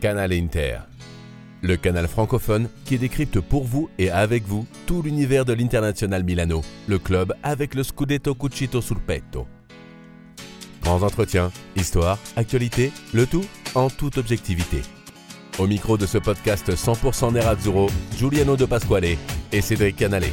Canal Inter, le canal francophone qui décrypte pour vous et avec vous tout l'univers de l'International Milano, le club avec le Scudetto Cucito sul petto. Grands entretiens, histoire, actualité, le tout en toute objectivité. Au micro de ce podcast 100% Nerazzurro, Giuliano De Pasquale et Cédric Canale.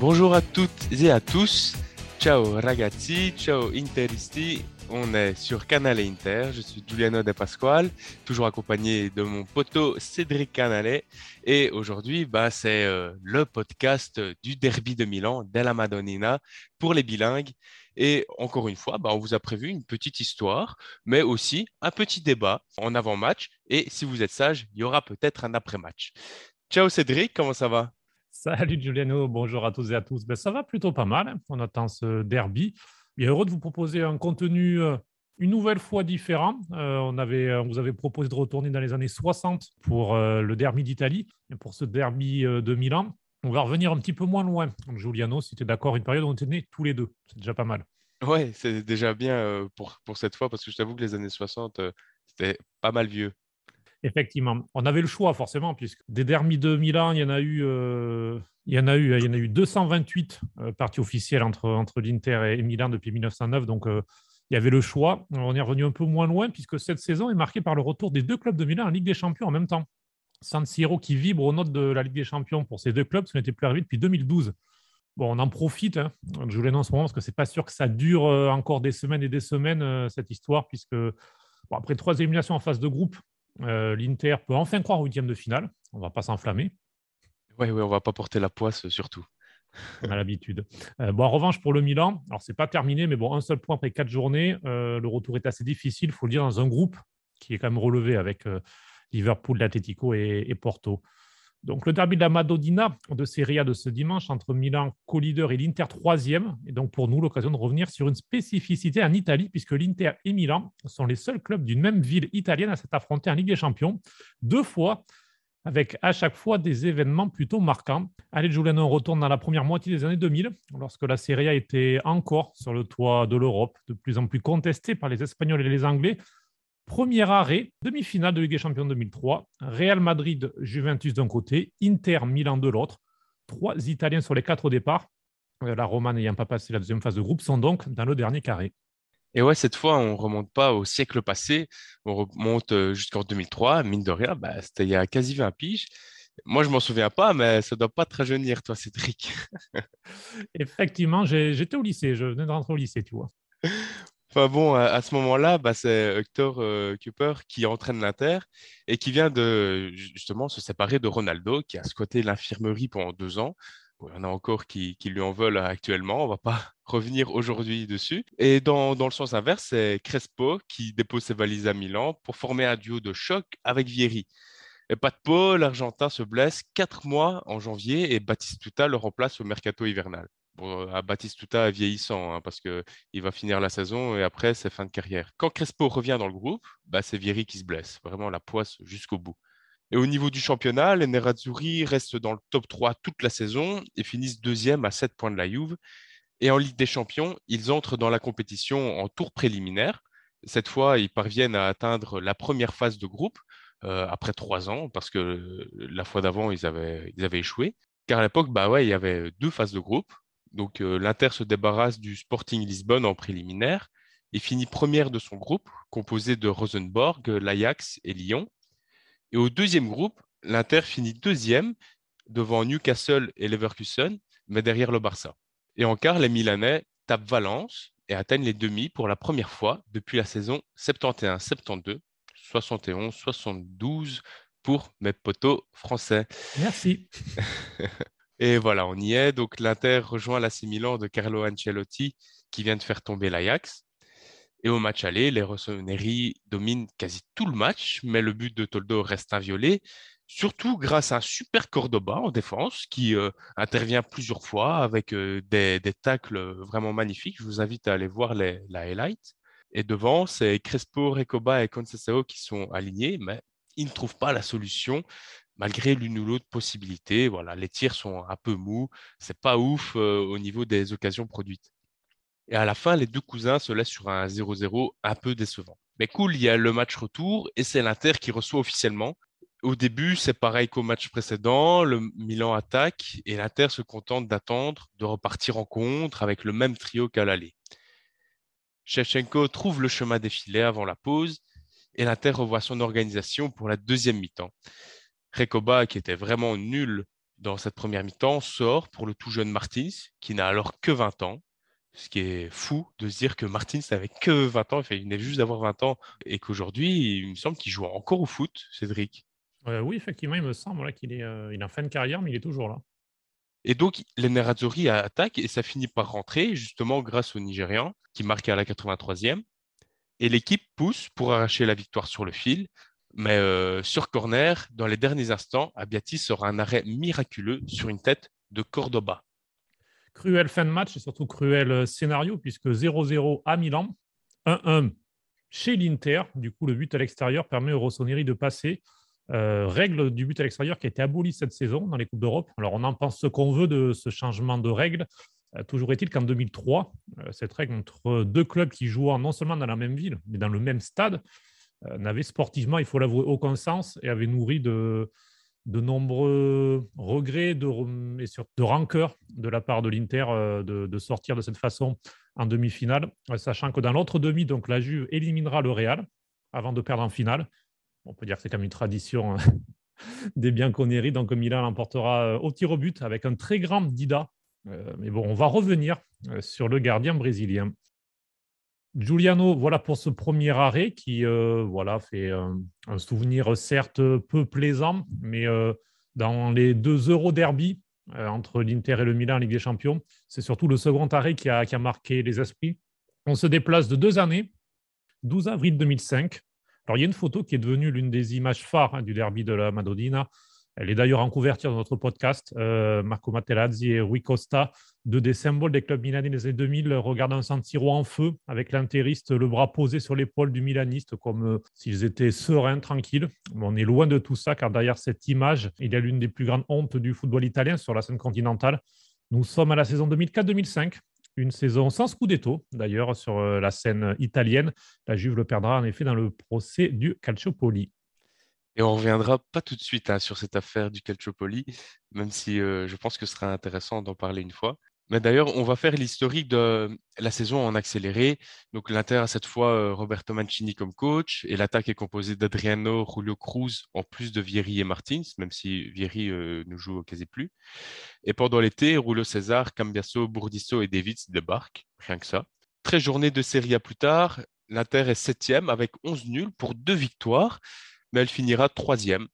Bonjour à toutes et à tous. Ciao ragazzi, ciao interisti. On est sur Canale Inter. Je suis Giuliano De Pasquale, toujours accompagné de mon poteau Cédric Canale. Et aujourd'hui, bah, c'est euh, le podcast du Derby de Milan, della Madonnina, pour les bilingues. Et encore une fois, bah, on vous a prévu une petite histoire, mais aussi un petit débat en avant-match. Et si vous êtes sage, il y aura peut-être un après-match. Ciao Cédric, comment ça va? Salut Giuliano, bonjour à tous et à tous. Ben, ça va plutôt pas mal. On attend ce derby. Bien heureux de vous proposer un contenu euh, une nouvelle fois différent. Euh, on, avait, on vous avait proposé de retourner dans les années 60 pour euh, le derby d'Italie et pour ce derby de Milan. On va revenir un petit peu moins loin. Giuliano, si tu es d'accord, une période où on était nés tous les deux. C'est déjà pas mal. Ouais, c'est déjà bien pour, pour cette fois parce que je t'avoue que les années 60, c'était pas mal vieux. Effectivement, on avait le choix forcément, puisque des dermis de Milan, il y en a eu, euh, y en a eu, y en a eu 228 euh, parties officielles entre, l'Inter et Milan depuis 1909. Donc, euh, il y avait le choix. On est revenu un peu moins loin, puisque cette saison est marquée par le retour des deux clubs de Milan en Ligue des Champions en même temps. San Siro qui vibre aux notes de la Ligue des Champions pour ces deux clubs, ce n'était plus arrivé depuis 2012. Bon, on en profite, hein, je vous en ce moment, parce que ce n'est pas sûr que ça dure encore des semaines et des semaines, cette histoire, puisque après trois éliminations en phase de groupe, euh, L'Inter peut enfin croire au huitième de finale. On ne va pas s'enflammer. Oui, oui, on ne va pas porter la poisse surtout. On a l'habitude. Euh, bon, en revanche, pour le Milan, alors c'est pas terminé, mais bon, un seul point après quatre journées. Euh, le retour est assez difficile, il faut le dire, dans un groupe qui est quand même relevé avec Liverpool, l'Atletico et, Porto. Donc le derby de la Madodina de Serie A de ce dimanche entre Milan, co-leader, et l'Inter troisième. Et donc pour nous, l'occasion de revenir sur une spécificité en Italie, puisque l'Inter et Milan sont les seuls clubs d'une même ville italienne à s'être affrontés en Ligue des Champions, deux fois, avec à chaque fois des événements plutôt marquants. Allez, Giuliano, on retourne dans la première moitié des années 2000, lorsque la Serie A était encore sur le toit de l'Europe, de plus en plus contestée par les Espagnols et les Anglais. Premier arrêt, demi-finale de Ligue des Champions 2003, Real Madrid, Juventus d'un côté, Inter, Milan de l'autre. Trois Italiens sur les quatre au départ. Euh, la Roma n'ayant pas passé la deuxième phase de groupe sont donc dans le dernier carré. Et ouais, cette fois, on ne remonte pas au siècle passé, on remonte euh, jusqu'en 2003, mine de rien, bah, c'était il y a quasi 20 piges. Moi, je m'en souviens pas, mais ça ne doit pas te rajeunir, toi, Cédric. Effectivement, j'étais au lycée, je venais de rentrer au lycée, tu vois. Enfin bon, à, ce moment-là, bah, c'est Hector euh, Cooper qui entraîne l'Inter et qui vient de justement se séparer de Ronaldo, qui a squatté l'infirmerie pendant deux ans. il y en a encore qui, lui en veulent actuellement, on ne va pas revenir aujourd'hui dessus. Et dans, le sens inverse, c'est Crespo qui dépose ses valises à Milan pour former un duo de choc avec Vieri. Et pas de peau, l'Argentin se blesse quatre mois en janvier et Batistuta le remplace au mercato hivernal à Baptiste Tuta vieillissant, hein, parce qu'il va finir la saison et après, c'est fin de carrière. Quand Crespo revient dans le groupe, bah, c'est Vieri qui se blesse, vraiment la poisse jusqu'au bout. Et au niveau du championnat, les Nerazzurri restent dans le top 3 toute la saison et finissent deuxième à 7 points de la Juve. Et en Ligue des Champions, ils entrent dans la compétition en tour préliminaire. Cette fois, ils parviennent à atteindre la première phase de groupe euh, après trois ans, parce que la fois d'avant, ils avaient, ils avaient échoué. Car à l'époque, bah ouais, il y avait deux phases de groupe. Donc euh, l'Inter se débarrasse du Sporting Lisbonne en préliminaire et finit première de son groupe, composé de Rosenborg, l'Ajax et Lyon. Et au deuxième groupe, l'Inter finit deuxième devant Newcastle et Leverkusen, mais derrière le Barça. Et en quart, les Milanais tapent Valence et atteignent les demi pour la première fois depuis la saison 71-72, 71-72 pour mes potos français. Merci. Et voilà, on y est. Donc l'Inter rejoint l'AC Milan de Carlo Ancelotti qui vient de faire tomber l'Ajax. Et au match aller, les Rossoneri dominent quasi tout le match, mais le but de Toldo reste inviolé, surtout grâce à un super Cordoba en défense qui euh, intervient plusieurs fois avec euh, des, tacles vraiment magnifiques. Je vous invite à aller voir les, la highlight. Et devant, c'est Crespo, Recoba et Conceição qui sont alignés, mais ils ne trouvent pas la solution malgré l'une ou l'autre possibilité. Voilà, les tirs sont un peu mous, c'est pas ouf euh, au niveau des occasions produites. Et à la fin, les deux cousins se laissent sur un 0-0 un peu décevant. Mais cool, il y a le match retour et c'est l'Inter qui reçoit officiellement. Au début, c'est pareil qu'au match précédent. Le Milan attaque et l'Inter se contente d'attendre, de repartir en contre avec le même trio qu'à l'aller. Shevchenko trouve le chemin défilé avant la pause et l'Inter revoit son organisation pour la deuxième mi-temps. Rekoba, qui était vraiment nul dans cette première mi-temps, sort pour le tout jeune Martins, qui n'a alors que 20 ans. Ce qui est fou de se dire que Martins n'avait que 20 ans, il venait juste d'avoir 20 ans, et qu'aujourd'hui, il me semble qu'il joue encore au foot, Cédric. Euh, oui, effectivement, il me semble qu'il est, euh, il en fin de carrière, mais il est toujours là. Et donc, les Nerazzurri attaquent et ça finit par rentrer, justement grâce au Nigérian, qui marque à la 83e. Et l'équipe pousse pour arracher la victoire sur le fil. Mais euh, sur corner, dans les derniers instants, Abiati sera un arrêt miraculeux sur une tête de Cordoba. Cruel fin de match et surtout cruel euh, scénario, puisque 0-0 à Milan, 1-1 chez l'Inter. Du coup, le but à l'extérieur permet au Rossoneri de passer. Euh, règle du but à l'extérieur qui a été abolie cette saison dans les Coupes d'Europe. Alors, on en pense ce qu'on veut de ce changement de règle. toujours est-il qu'en 2003, cette règle entre deux clubs qui jouent non seulement dans la même ville, mais dans le même stade, n'avait sportivement, il faut l'avouer, aucun sens et avait nourri de, de nombreux regrets de, et de rancœur de la part de l'Inter euh, de, sortir de cette façon en demi-finale, euh, sachant que dans l'autre demi, donc la Juve éliminera le Real avant de perdre en finale. On peut dire que c'est comme une tradition hein, des Bianconeri, donc Milan l'emportera au tir au but avec un très grand Dida. mais bon, on va revenir sur le gardien brésilien. Giuliano, voilà pour ce premier arrêt qui euh, voilà, fait un souvenir certes peu plaisant, mais euh, dans les deux Euro derby euh, entre l'Inter et le Milan en Ligue des Champions, c'est surtout le second arrêt qui a, qui a, marqué les esprits. On se déplace de deux années, 12 avril 2005. Alors il y a une photo qui est devenue l'une des images phares hein, du derby de la Madonnina, elle est d'ailleurs en couverture de notre podcast. Euh, Marco Materazzi et Rui Costa, deux des symboles des clubs milanais des années 2000, regardent un San Siro en feu avec l'intériste, le bras posé sur l'épaule du milaniste, comme euh, s'ils étaient sereins, tranquilles. on est loin de tout ça, car derrière cette image, il y a l'une des plus grandes hontes du football italien sur la scène continentale. Nous sommes à la saison 2004-2005 une saison sans scudetto, d'ailleurs, sur euh, la scène italienne. La Juve le perdra en effet dans le procès du Calciopoli. Et on reviendra pas tout de suite hein, sur cette affaire du Calciopoli, même si euh, je pense que ce sera intéressant d'en parler une fois. Mais d'ailleurs, on va faire l'historique de la saison en accéléré. Donc l'Inter a cette fois euh, Roberto Mancini comme coach et l'attaque est composée d'Adriano, Julio Cruz en plus de Vieri et Martins, même si Vieri euh, ne joue quasi plus. Et pendant l'été, Julio César, Cambiasso, Bourdisso et Davids débarquent, rien que ça. 13 journées de Serie A plus tard, l'Inter est septième avec 11 nuls pour deux victoires mais elle finira troisième.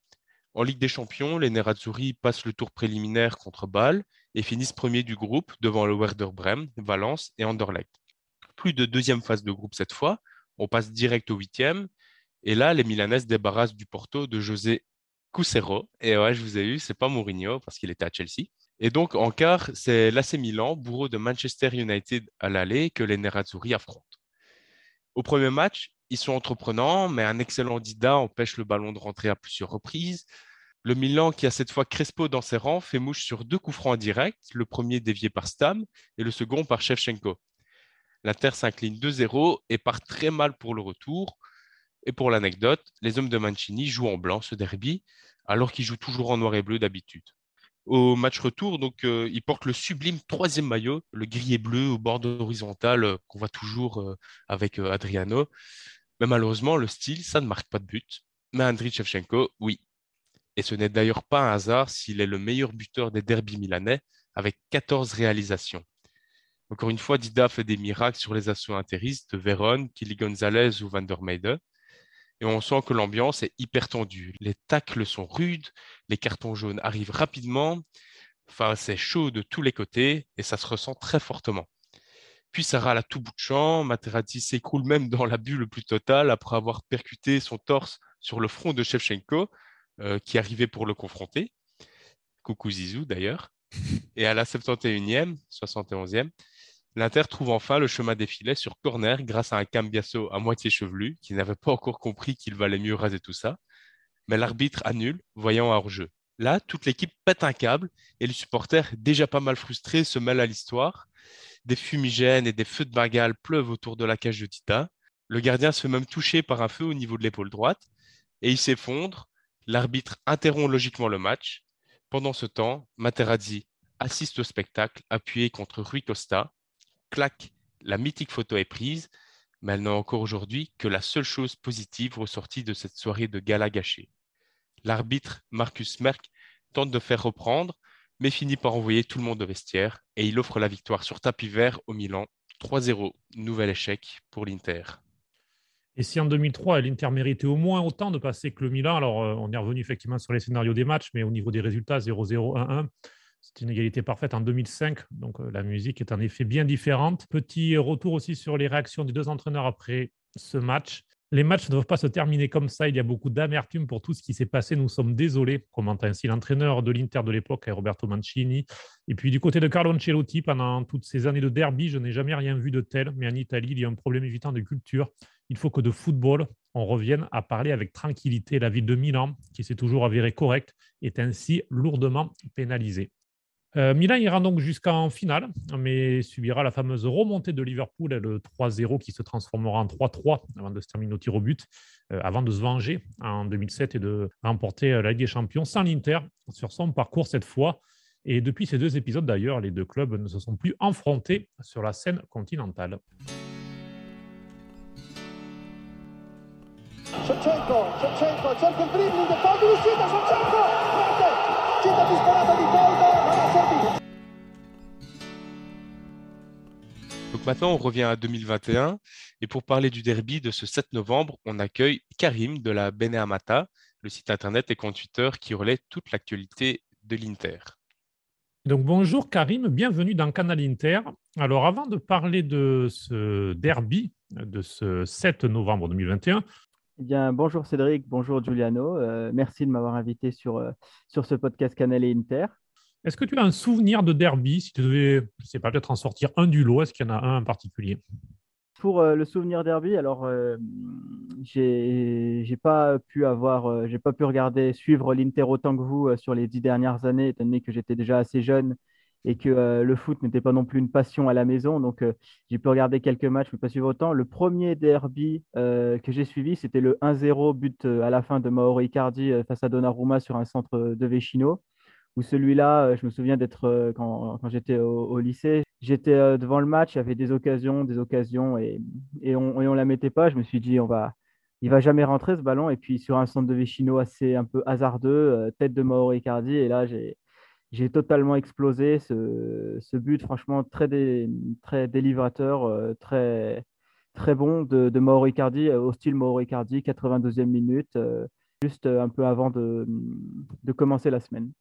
En Ligue des Champions, les Nerazzurri passent le tour préliminaire contre Bâle et finissent premier du groupe devant le Werder Bremen, Valence et Anderlecht. Plus de deuxième phase de groupe cette fois, on passe direct au huitième. Et là, les Milanaises débarrassent du Porto de José Cusero. Et ouais, je vous ai eu, c'est pas Mourinho parce qu'il était à Chelsea. Et donc, en quart, c'est l'AC Milan, bourreau de Manchester United à l'aller, que les Nerazzurri affrontent. Au premier match, ils sont entreprenants, mais un excellent Dida empêche le ballon de rentrer à plusieurs reprises. Le Milan, qui a cette fois Crespo dans ses rangs, fait mouche sur deux coups francs en direct, le premier dévié par Stam et le second par Shevchenko. L'Inter s'incline 2-0 et part très mal pour le retour. Et pour l'anecdote, les hommes de Mancini jouent en blanc ce derby, alors qu'ils jouent toujours en noir et bleu d'habitude. Au match retour, donc, euh, ils portent le sublime troisième maillot, le gris et bleu au bord horizontal euh, qu'on voit toujours euh, avec Adriano. Mais malheureusement, le style, ça ne marque pas de but. Mais Andriy Shevchenko, oui. Et ce n'est d'ailleurs pas un hasard s'il est le meilleur buteur des derbys milanais avec 14 réalisations. Encore une fois, Dida fait des miracles sur les assauts interistes de Vérone, Kili Gonzalez ou Van der. Et on sent que l'ambiance est hyper tendue. Les tacles sont rudes, les cartons jaunes arrivent rapidement. Enfin, c'est chaud de tous les côtés et ça se ressent très fortement. Puis ça râle à tout bout de champ. Materazzi s'écroule même dans la bulle plus totale après avoir percuté son torse sur le front de Shevchenko, euh, qui arrivait pour le confronter. Coucou Zizou d'ailleurs. Et à la 71e, 71e, l'Inter trouve enfin le chemin défilé sur corner grâce à un Cambiasso à moitié chevelu qui n'avait pas encore compris qu'il valait mieux raser tout ça. Mais l'arbitre annule, voyant un hors-jeu. Là, toute l'équipe pète un câble et les supporters, déjà pas mal frustrés, se mêlent à l'histoire des fumigènes et des feux de Bengale pleuvent autour de la cage de Tita. Le gardien se fait même toucher par un feu au niveau de l'épaule droite et il s'effondre. L'arbitre interrompt logiquement le match. Pendant ce temps, Materazzi assiste au spectacle appuyé contre Rui Costa. Clac, la mythique photo est prise, mais elle n'a encore aujourd'hui que la seule chose positive ressortie de cette soirée de gala gâchée. L'arbitre Marcus Merck tente de faire reprendre, mais finit par envoyer tout le monde au vestiaire et il offre la victoire sur tapis vert au Milan. 3-0, nouvel échec pour l'Inter. Et si en 2003, l'Inter méritait au moins autant de passer que le Milan, alors euh, on est revenu effectivement sur les scénarios des matchs, mais au niveau des résultats, 0-0, 1-1, c'est une égalité parfaite en 2005, donc euh, la musique est en effet bien différente. Petit retour aussi sur les réactions des deux entraîneurs après ce match. Les matchs ne doivent pas se terminer comme ça. Il y a beaucoup d'amertume pour tout ce qui s'est passé. Nous sommes désolés, commente ainsi l'entraîneur de l'Inter de l'époque, Roberto Mancini. Et puis du côté de Carlo Ancelotti, pendant toutes ces années de derby, je n'ai jamais rien vu de tel. Mais en Italie, il y a un problème évident de culture. Il faut que de football, on revienne à parler avec tranquillité. La ville de Milan, qui s'est toujours avérée correcte, est ainsi lourdement pénalisée. Euh, Milan ira donc jusqu'en finale, mais subira la fameuse remontée de Liverpool, le 3-0 qui se transformera en 3-3 avant de se terminer au tir au but, euh, avant de se venger en 2007 et de remporter euh, la Ligue des Champions sans l'Inter sur son parcours cette fois. Et depuis ces deux épisodes d'ailleurs, les deux clubs ne se sont plus affrontés sur la scène continentale. Maintenant, on revient à 2021. Et pour parler du derby de ce 7 novembre, on accueille Karim de la Beneamata, le site internet et compte Twitter qui relaie toute l'actualité de l'Inter. Donc bonjour Karim, bienvenue dans Canal Inter. Alors avant de parler de ce derby de ce 7 novembre 2021, eh bien, bonjour Cédric, bonjour Giuliano. Euh, merci de m'avoir invité sur, euh, sur ce podcast Canal et Inter. Est-ce que tu as un souvenir de derby Si tu devais, je sais pas, peut-être en sortir un du lot, est-ce qu'il y en a un en particulier? Pour euh, le souvenir derby, alors j'ai pas pu avoir, j'ai pas pu regarder, suivre l'Inter autant que vous sur les dix dernières années, étant donné que j'étais déjà assez jeune et que euh, le foot n'était pas non plus une passion à la maison. Donc, euh, j'ai pu regarder quelques matchs, mais pas suivre autant. Le premier derby euh, que j'ai suivi, c'était le 1-0 but à la fin de Mauro Icardi face à Donnarumma sur un centre de Vecino. Où celui-là, je me souviens d'être quand, quand j'étais au, lycée, j'étais devant le match, il avait des occasions, des occasions, et, on ne la mettait pas. Je me suis dit, on va, il va jamais rentrer ce ballon. Et puis sur un centre de Vecino assez un peu hasardeux, tête de Mauro Icardi, et là j'ai totalement explosé. Ce, but, franchement, très, délivrateur, euh, très, bon de, de Mauro Icardi, euh, au style Mauro Icardi, 82e minute, euh, juste un peu avant de, commencer la semaine.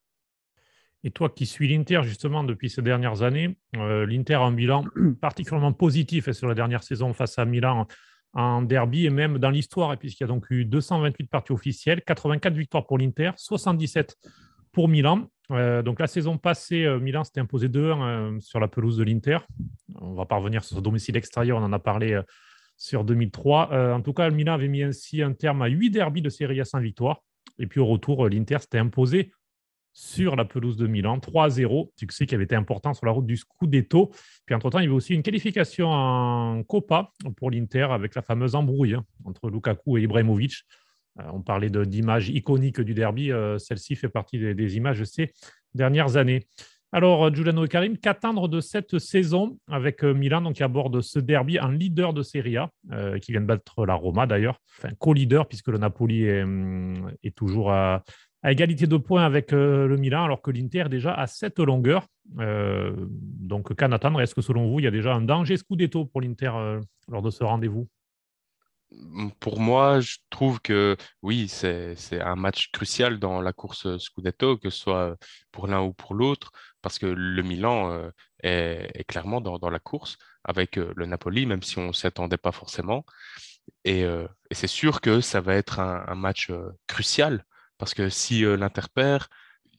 Et toi qui suis l'Inter justement depuis ces dernières années, l'Inter a un bilan particulièrement positif sur la dernière saison face à Milan en derby et même dans l'histoire, puisqu'il y a donc eu 228 parties officielles, 84 victoires pour l'Inter, 77 pour Milan. Euh, donc la saison passée, euh, Milan s'était imposé 2-1 euh, sur la pelouse de l'Inter. On va pas revenir sur ce domicile extérieur, on en a parlé sur 2003. en tout cas, Milan avait mis ainsi un terme à 8 derbies de Serie A sans victoire. Et puis au retour, l'Inter s'était imposé sur la pelouse de Milan, 3-0, succès qui avait été important sur la route du Scudetto. Puis entre-temps, il y avait aussi une qualification en Copa pour l'Inter avec la fameuse embrouille hein, entre Lukaku et Ibrahimovic. Euh, on parlait d'images iconiques du derby. Euh, celle-ci fait partie des, images de ces dernières années. Alors, euh, Giuliano et Karim, qu'attendre de cette saison avec Milan, donc qui aborde ce derby en leader de Serie A, qui vient de battre la Roma d'ailleurs, co-leader puisque le Napoli est, hum, toujours à, égalité de points avec le Milan, alors que l'Inter déjà à cette longueur. donc, qu'en attendre? Est-ce que selon vous, il y a déjà un danger scudetto pour l'Inter lors de ce rendez-vous? Pour moi, je trouve que oui, c'est un match crucial dans la course Scudetto, que ce soit pour l'un ou pour l'autre, parce que le Milan euh, est, clairement dans, la course avec euh, le Napoli, même si on ne s'y attendait pas forcément. Euh, et, c'est sûr que ça va être un, match crucial, parce que si l'Inter perd,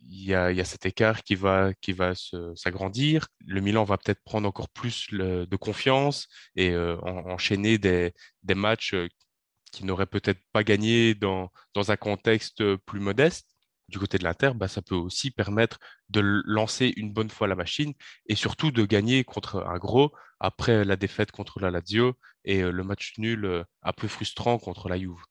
il y, a, cet écart qui va, qui va s'agrandir. Le Milan va peut-être prendre encore plus de confiance et euh, enchaîner des, matchs euh, qui n'auraient peut-être pas gagné dans, dans, un contexte plus modeste. du côté de l'Inter, bah, ça peut aussi permettre de lancer une bonne fois la machine et surtout de gagner contre un gros après la défaite contre la Lazio et le match nul un peu frustrant contre la Juve.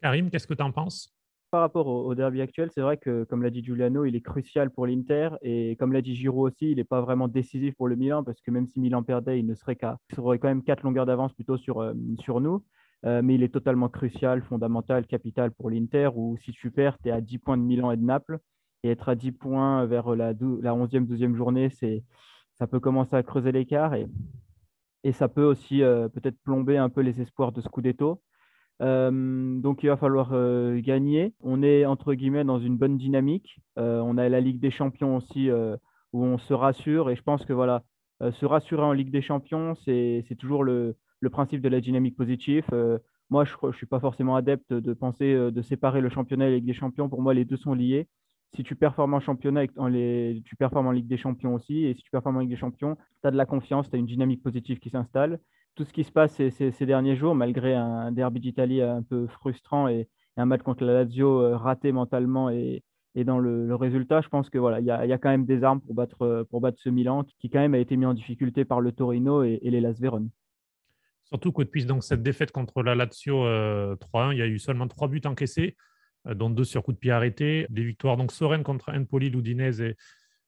Karim, qu'est-ce que tu en penses? Par rapport au, derby actuel, c'est vrai que, comme l'a dit Giuliano, il est crucial pour l'Inter. Et comme l'a dit Giroud aussi, il n'est pas vraiment décisif pour le Milan, parce que même si Milan perdait, il ne serait qu'à. aurait quand même quatre longueurs d'avance plutôt sur, euh, nous. Euh, mais il est totalement crucial, fondamental, capital pour l'Inter, où si tu perds, tu es à 10 points de Milan et de Naples. Et être à 10 points vers la, la 11e, 12e journée, ça peut commencer à creuser l'écart. Et, et ça peut aussi euh, peut-être plomber un peu les espoirs de Scudetto. Euh, donc il va falloir euh, gagner. On est entre guillemets dans une bonne dynamique. Euh, on a la Ligue des Champions aussi où on se rassure et je pense que voilà, se rassurer en Ligue des Champions, c'est toujours le, principe de la dynamique positive. moi, je ne suis pas forcément adepte de penser de séparer le championnat et la Ligue des Champions. Pour moi, les deux sont liés. Si tu performes en championnat, tu performes en Ligue des Champions aussi. Et si tu performes en Ligue des Champions, tu as de la confiance, tu as une dynamique positive qui s'installe tout ce qui se passe ces, derniers jours, malgré un derby d'Italie un peu frustrant et, un match contre la Lazio euh, raté mentalement et, dans le, résultat, je pense que voilà, il y, a, quand même des armes pour battre, battre ce Milan qui quand même a été mis en difficulté par le Torino et, les Las Vérone. Surtout que depuis donc, cette défaite contre la Lazio 3-1, euh, il y a eu seulement trois buts encaissés, euh, dont deux sur coup de pied arrêtés. Des victoires donc sereines contre Empoli, l'Udinese et,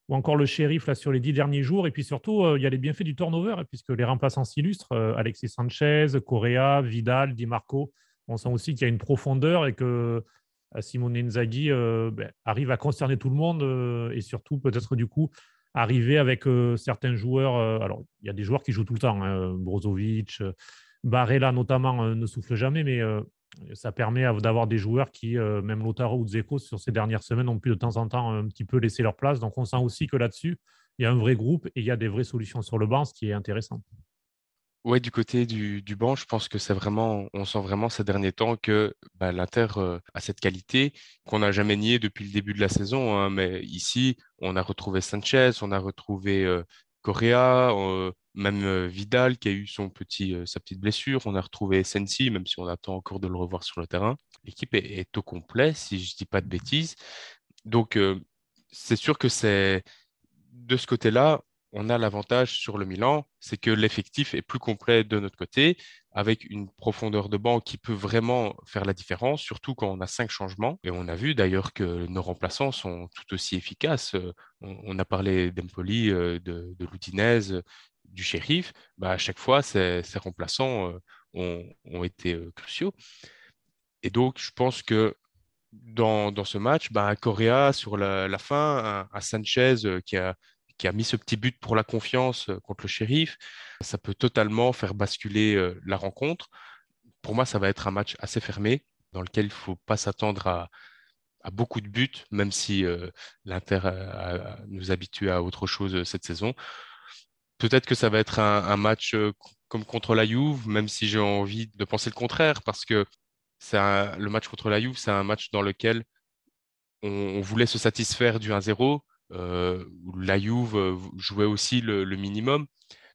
ou encore le shérif là, sur les dix derniers jours. Et puis surtout, euh, il y a les bienfaits du turnover, puisque les remplaçants s'illustrent. Euh, Alexis Sanchez, Correa, Vidal, Di Marco. On sent aussi qu'il y a une profondeur et que euh, Simone Inzaghi ben, arrive à concerner tout le monde et surtout peut-être du coup arriver avec certains joueurs. alors, il y a des joueurs qui jouent tout le temps. Hein, Brozovic, Barella notamment ne souffle jamais, mais ça permet d'avoir des joueurs qui, euh, même Lotaro ou Zeko, sur ces dernières semaines, ont pu de temps en temps un petit peu laisser leur place. Donc on sent aussi que là-dessus, il y a un vrai groupe et il y a des vraies solutions sur le banc, ce qui est intéressant. Ouais, du côté du, banc, je pense que c'est vraiment, on sent vraiment ces derniers temps que bah, l'Inter euh, a cette qualité qu'on n'a jamais nié depuis le début de la saison. Hein. mais ici, on a retrouvé Sanchez, on a retrouvé euh, Correa, même Vidal qui a eu son petit, sa petite blessure. On a retrouvé Sensi, même si on attend encore de le revoir sur le terrain. L'équipe est, au complet, si je ne dis pas de bêtises. Donc, c'est sûr que c'est de ce côté-là, on a l'avantage sur le Milan, c'est que l'effectif est plus complet de notre côté, avec une profondeur de banc qui peut vraiment faire la différence, surtout quand on a cinq changements. Et on a vu d'ailleurs que nos remplaçants sont tout aussi efficaces. On, a parlé d'Empoli, de, de du shérif, bah, à chaque fois, ces, remplaçants euh, ont, été euh, cruciaux. Et donc, je pense que dans, ce match, bah, Correa, sur la, fin, un, Sanchez euh, qui a, qui a mis ce petit but pour la confiance contre le shérif, ça peut totalement faire basculer la rencontre. Pour moi, ça va être un match assez fermé, dans lequel il ne faut pas s'attendre à, beaucoup de buts, même si l'Inter nous habitue à autre chose cette saison peut-être que ça va être un, match euh, comme contre la Juve, même si j'ai envie de penser le contraire, parce que le match contre la Juve, c'est un match dans lequel on, voulait se satisfaire du 1-0. Euh, la Juve euh, jouait aussi le, minimum.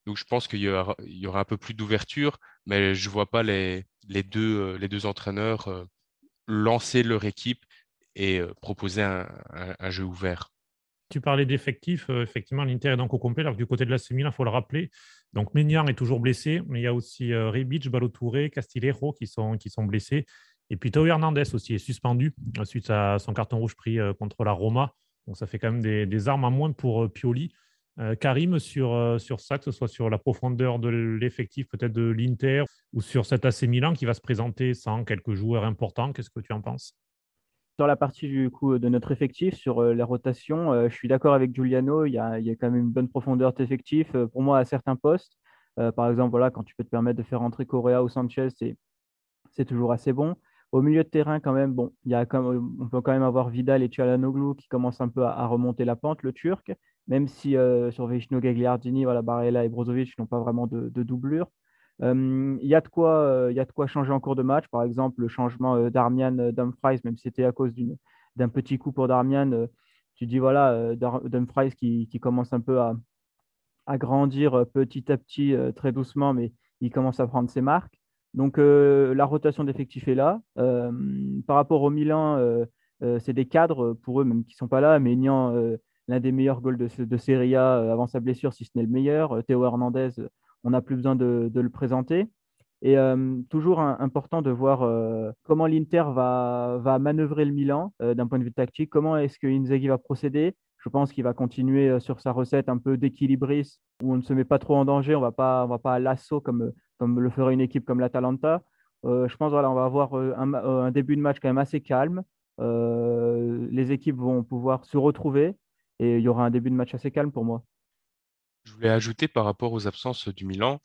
Donc je pense qu'il y, aura, un peu plus d'ouverture, mais je ne vois pas les, deux, les deux entraîneurs lancer leur équipe et proposer un jeu ouvert. Tu parlais d'effectifs. Euh, effectivement, l'Inter est donc au complet. Alors, du côté de la Milan, il faut le rappeler. Donc, Ménian est toujours blessé, mais il y a aussi euh, Rebic, Balotouré, Castillejo qui sont, qui sont blessés. Et puis, Tao Hernandez aussi est suspendu euh, suite à son carton rouge pris contre la Roma. Donc, ça fait quand même des, armes à moins pour Pioli. Karim, sur, sur ça, que ce soit sur la profondeur de l'effectif peut-être de l'Inter ou sur cet AC Milan qui va se présenter sans quelques joueurs importants, qu'est-ce que tu en penses? Sur la partie du coup de notre effectif, sur euh, la rotation, euh, je suis d'accord avec Giuliano. Il y, a, quand même une bonne profondeur d'effectif. Euh, pour moi, à certains postes, par exemple, voilà, quand tu peux te permettre de faire entrer Correa ou Sanchez, c'est toujours assez bon. Au milieu de terrain, quand même, bon, il y a on peut quand même avoir Vidal et Çalhanoğlu qui commencent un peu à, remonter la pente, le Turc, même si sur Vecino Gagliardini, voilà, Barella et Brozovic n'ont pas vraiment de, de doublure. Il y, a de quoi, y a de quoi changer en cours de match. Par exemple, le changement d'Armian Dumfries, même si c'était à cause d'un petit coup pour Darmian, tu dis voilà, Dumfries qui, commence un peu à, grandir petit à petit, très doucement, mais il commence à prendre ses marques. Donc la rotation d'effectifs est là. par rapport au Milan, c'est des cadres pour eux, même qui ne sont pas là. Maignan, l'un des meilleurs goals de Serie A avant sa blessure, si ce n'est le meilleur. Théo Hernandez, on n'a plus besoin de, le présenter. Et toujours important de voir comment l'Inter va, manœuvrer le Milan d'un point de vue tactique. Comment est-ce que Inzaghi va procéder? Je pense qu'il va continuer euh, sur sa recette un peu d'équilibriste, où on ne se met pas trop en danger, on ne va pas à l'assaut comme, le ferait une équipe comme l'Atalanta. Euh, je pense voilà, on va avoir euh, un, début de match quand même assez calme. les équipes vont pouvoir se retrouver et il y aura un début de match assez calme pour moi. Je voulais ajouter par rapport aux absences du Milan,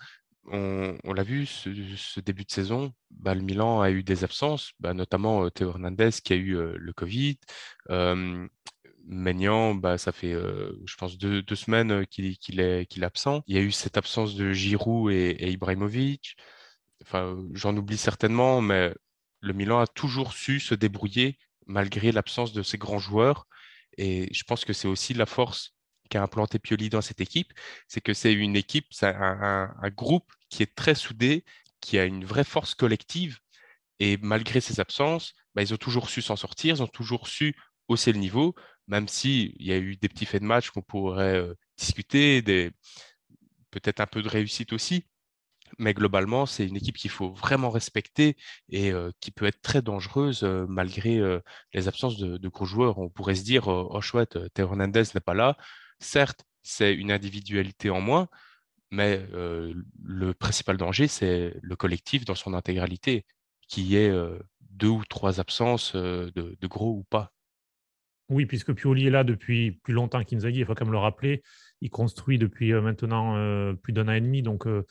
on, l'a vu, ce, début de saison, bah, le Milan a eu des absences, bah, notamment Théo Hernandez qui a eu le Covid. Maignan, bah, ça fait, je pense, deux, semaines qu'il est, absent. Il y a eu cette absence de Giroud et, Ibrahimovic. Enfin, j'en oublie certainement, mais le Milan a toujours su se débrouiller malgré l'absence de ses grands joueurs. Et je pense que c'est aussi la force implanté Pioli dans cette équipe, c'est que c'est une équipe, c'est un, groupe qui est très soudé, qui a une vraie force collective. Et malgré ces absences, bah, ils ont toujours su s'en sortir, ils ont toujours su hausser le niveau même s'il y a eu des petits faits de match qu'on pourrait discuter, des... peut-être un peu de réussite aussi. Mais globalement, c'est une équipe qu'il faut vraiment respecter et qui peut être très dangereuse malgré les absences de, gros joueurs. On pourrait se dire, oh chouette, Théo Hernandez n'est pas là. Certes, c'est une individualité en moins, mais le principal danger, c'est le collectif dans son intégralité, qui est deux ou trois absences de gros ou pas. Oui, puisque Pioli est là depuis plus longtemps qu'Inzaghi, il faut quand même le rappeler. Il construit depuis euh, maintenant euh, plus d'un an et demi, donc euh,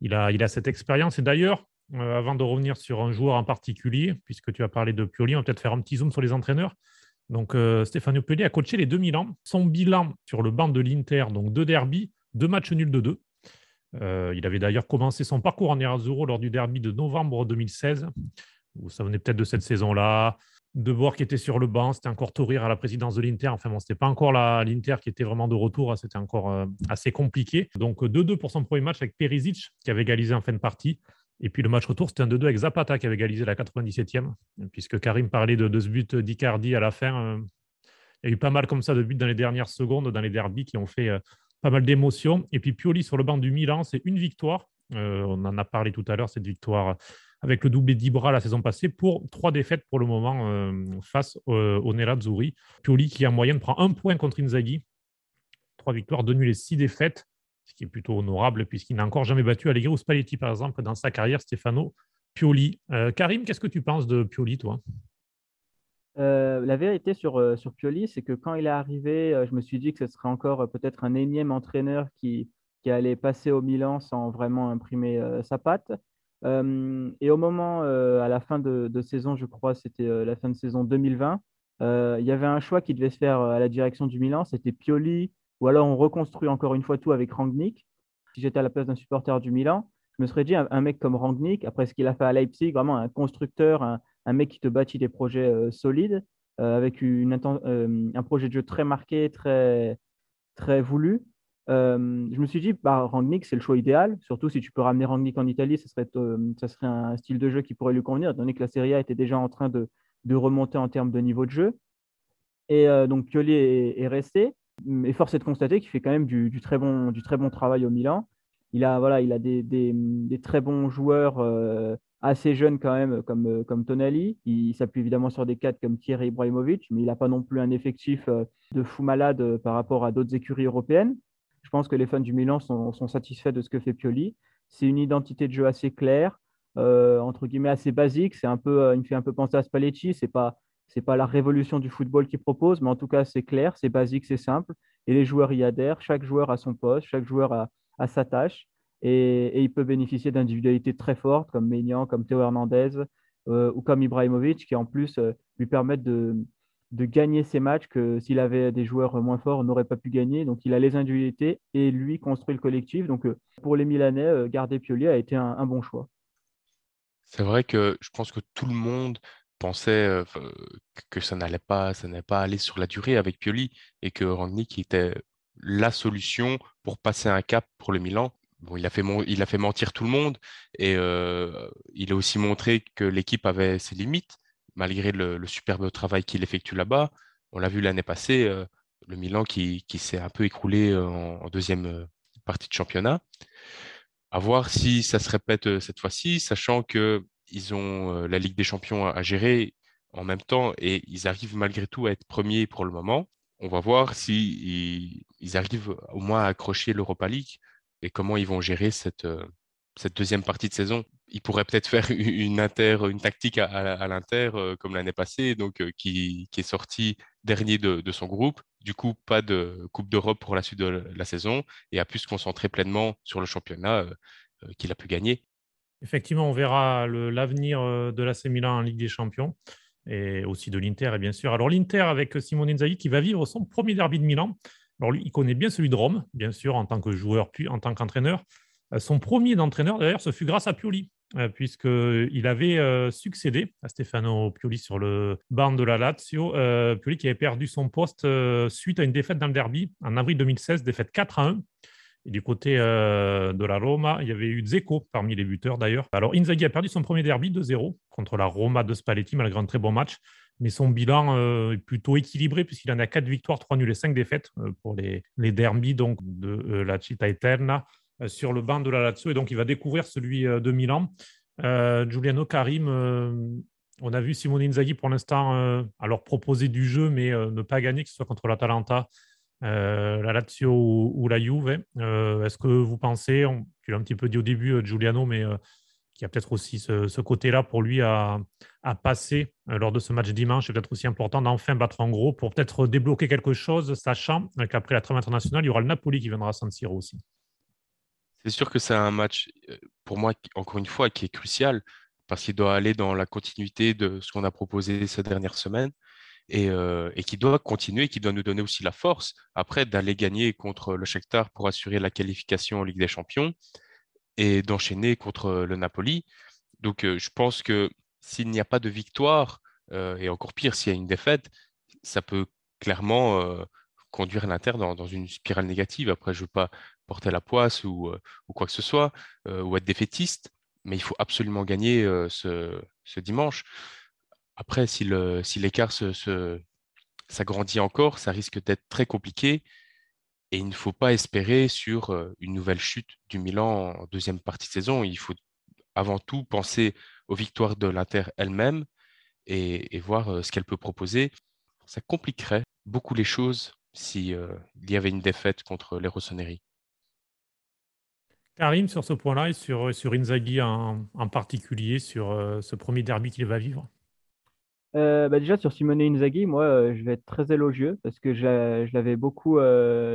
il, a, il a cette expérience. Et d'ailleurs, avant de revenir sur un joueur en particulier, puisque tu as parlé de Pioli, on va peut-être faire un petit zoom sur les entraîneurs. Donc Stéphane Pioli a coaché les 2000 ans. Son bilan sur le banc de l'Inter, donc deux derbies, deux matchs nuls de deux. il avait d'ailleurs commencé son parcours en Nerazzurro lors du derby de novembre 2016. Ça venait peut-être de cette saison-là de voir qui était sur le banc. C'était encore rire à la présidence de l'Inter. Enfin bon, c'était pas encore l'Inter qui était vraiment de retour. Hein. C'était encore euh, assez compliqué. Donc 2-2 pour son premier match avec Perisic qui avait égalisé en fin de partie. Et puis le match retour, c'était un 2-2 avec Zapata qui avait égalisé la 97e. Puisque Karim parlait de, ce but d'Icardi à la fin. Euh, il y a eu pas mal comme ça de buts dans les dernières secondes, dans les derbies qui ont fait euh, pas mal d'émotions. Et puis Pioli sur le banc du Milan, c'est une victoire. on en a parlé tout à l'heure, cette victoire avec le doublé d'Ibra la saison passée, pour trois défaites pour le moment euh, face euh, au Nerazzurri. Pioli qui en moyenne prend un point contre Inzaghi, trois victoires, deux nuls et six défaites, ce qui est plutôt honorable puisqu'il n'a encore jamais battu Allegri ou Spalletti par exemple dans sa carrière, Stefano Pioli. Euh, Karim, qu'est-ce que tu penses de Pioli, toi? La vérité sur, sur Pioli, c'est que quand il est arrivé, je me suis dit que ce serait encore peut-être un énième entraîneur qui, qui allait passer au Milan sans vraiment imprimer sa patte et au moment, à la fin de, saison, je crois, c'était la fin de saison 2020, il y avait un choix qui devait se faire à la direction du Milan, c'était Pioli, ou alors on reconstruit encore une fois tout avec Rangnick. Si j'étais à la place d'un supporter du Milan, je me serais dit, un, mec comme Rangnick, après ce qu'il a fait à Leipzig, vraiment un constructeur, un, mec qui te bâtit des projets solides, avec une, un projet de jeu très marqué, très, très voulu. Euh, je me suis dit, bah, Rangnick, c'est le choix idéal, surtout si tu peux ramener Rangnick en Italie, ce serait, euh, ça serait un style de jeu qui pourrait lui convenir, étant donné que la Serie A était déjà en train de, de remonter en termes de niveau de jeu. Et euh, donc Pioli est, resté, et force est de constater qu'il fait quand même du, très bon, du très bon travail au Milan. Il a, voilà, il a des, des, très bons joueurs assez jeunes quand même, comme, comme Tonali. Il s'appuie évidemment sur des cadres comme Thierry Ibrahimovic, mais il n'a pas non plus un effectif de fou malade par rapport à d'autres écuries européennes. Je pense que les fans du Milan sont, satisfaits de ce que fait Pioli. C'est une identité de jeu assez claire, euh, entre guillemets assez basique. C'est un peu, euh, il me fait un peu penser à Spalletti. C'est pas, c'est pas la révolution du football qu'il propose, mais en tout cas c'est clair, c'est basique, c'est simple. Et les joueurs y adhèrent. Chaque joueur a son poste, chaque joueur a, sa tâche, et, il peut bénéficier d'individualités très fortes comme Maignan, comme Théo Hernandez euh, ou comme Ibrahimovic, qui en plus lui permettent de, gagner ces matchs que s'il avait des joueurs moins forts, on n'aurait pas pu gagner. Donc il a les individualités et lui construit le collectif. Donc euh, pour les Milanais, euh, garder Pioli a été un, bon choix. C'est vrai que je pense que tout le monde pensait que ça n'allait pas, ça n'allait pas aller sur la durée avec Pioli et que Rangnick était la solution pour passer un cap pour le Milan. Bon, il a fait, il a fait mentir tout le monde et il a aussi montré que l'équipe avait ses limites malgré le, superbe travail qu'il effectue là-bas. On l'a vu l'année passée, le Milan qui, s'est un peu écroulé en, deuxième partie de championnat. À voir si ça se répète cette fois-ci, sachant qu'ils ont la Ligue des Champions à, gérer en même temps et ils arrivent malgré tout à être premiers pour le moment. On va voir si ils, arrivent au moins à accrocher l'Europa League et comment ils vont gérer cette, cette deuxième partie de saison. Ils pourraient peut-être faire une, inter, une tactique à, l'Inter euh, comme l'année passée, donc euh, qui, est sorti dernier de, son groupe. Du coup, pas de Coupe d'Europe pour la suite de la saison et a pu se concentrer pleinement sur le championnat euh, qu'il a pu gagner. Effectivement, on verra l'avenir de l'AC Milan en Ligue des Champions et aussi de l'Inter, bien sûr. Alors, l'Inter avec Simone Inzaghi qui va vivre son premier derby de Milan. Alors, lui, il connaît bien celui de Rome, bien sûr, en tant que joueur puis en tant qu'entraîneur. Euh, son premier d'entraîneur, d'ailleurs, ce fut grâce à Pioli, euh, puisqu'il avait euh, succédé à Stefano Pioli sur le banc de la Lazio. Pioli qui avait perdu son poste suite à une défaite dans le derby en avril 2016, défaite 4 à 1. Et du côté de la Roma, il y avait eu Zeko parmi les buteurs d'ailleurs. Alors Inzaghi a perdu son premier derby 2-0 contre la Roma de Spalletti malgré un très bon match. Mais son bilan est plutôt équilibré puisqu'il en a 4 victoires, 3 nuls et 5 défaites pour les, les de la Città Eterna. Euh, sur le banc de la Lazio et donc il va découvrir celui euh, de Milan. Euh, Giuliano Karim, on a vu Simone Inzaghi pour l'instant alors proposer du jeu mais ne pas gagner, que ce soit contre l'Atalanta, la Lazio ou, la Juve. Est-ce que vous pensez, tu l'as un petit peu dit au début, Giuliano, mais qui a peut-être aussi ce, côté-là pour lui à, passer lors de ce match dimanche. C'est peut-être aussi important d'enfin battre en gros pour peut-être débloquer quelque chose, sachant qu'après la trêve internationale, il y aura le Napoli qui viendra à San Siro aussi. C'est sûr que c'est un match, pour moi, encore une fois, qui est crucial parce qu'il doit aller dans la continuité de ce qu'on a proposé ces dernières semaines et, qui doit continuer, qui doit nous donner aussi la force après d'aller gagner contre le Shakhtar pour assurer la qualification en Ligue des Champions et d'enchaîner contre le Napoli. Donc, je pense que s'il n'y a pas de victoire, et encore pire, s'il y a une défaite, ça peut clairement conduire l'Inter dans, une spirale négative. Après, je ne veux pas porter la poisse ou, euh, quoi que ce soit, euh, ou être défaitiste, mais il faut absolument gagner euh, ce, dimanche. Après, si l'écart si s'agrandit encore, ça risque d'être très compliqué. Et il ne faut pas espérer sur une nouvelle chute du Milan en deuxième partie de saison. Il faut avant tout penser aux victoires de l'Inter elle-même et, voir ce qu'elle peut proposer. Ça compliquerait beaucoup les choses s'il y avait une défaite contre les Rossoneri. Karim, sur ce point-là et sur, Inzaghi en, particulier, sur euh, ce premier derby qu'il va vivre? Euh, bah déjà sur Simone Inzaghi, moi euh, je vais être très élogieux parce que je, l'avais beaucoup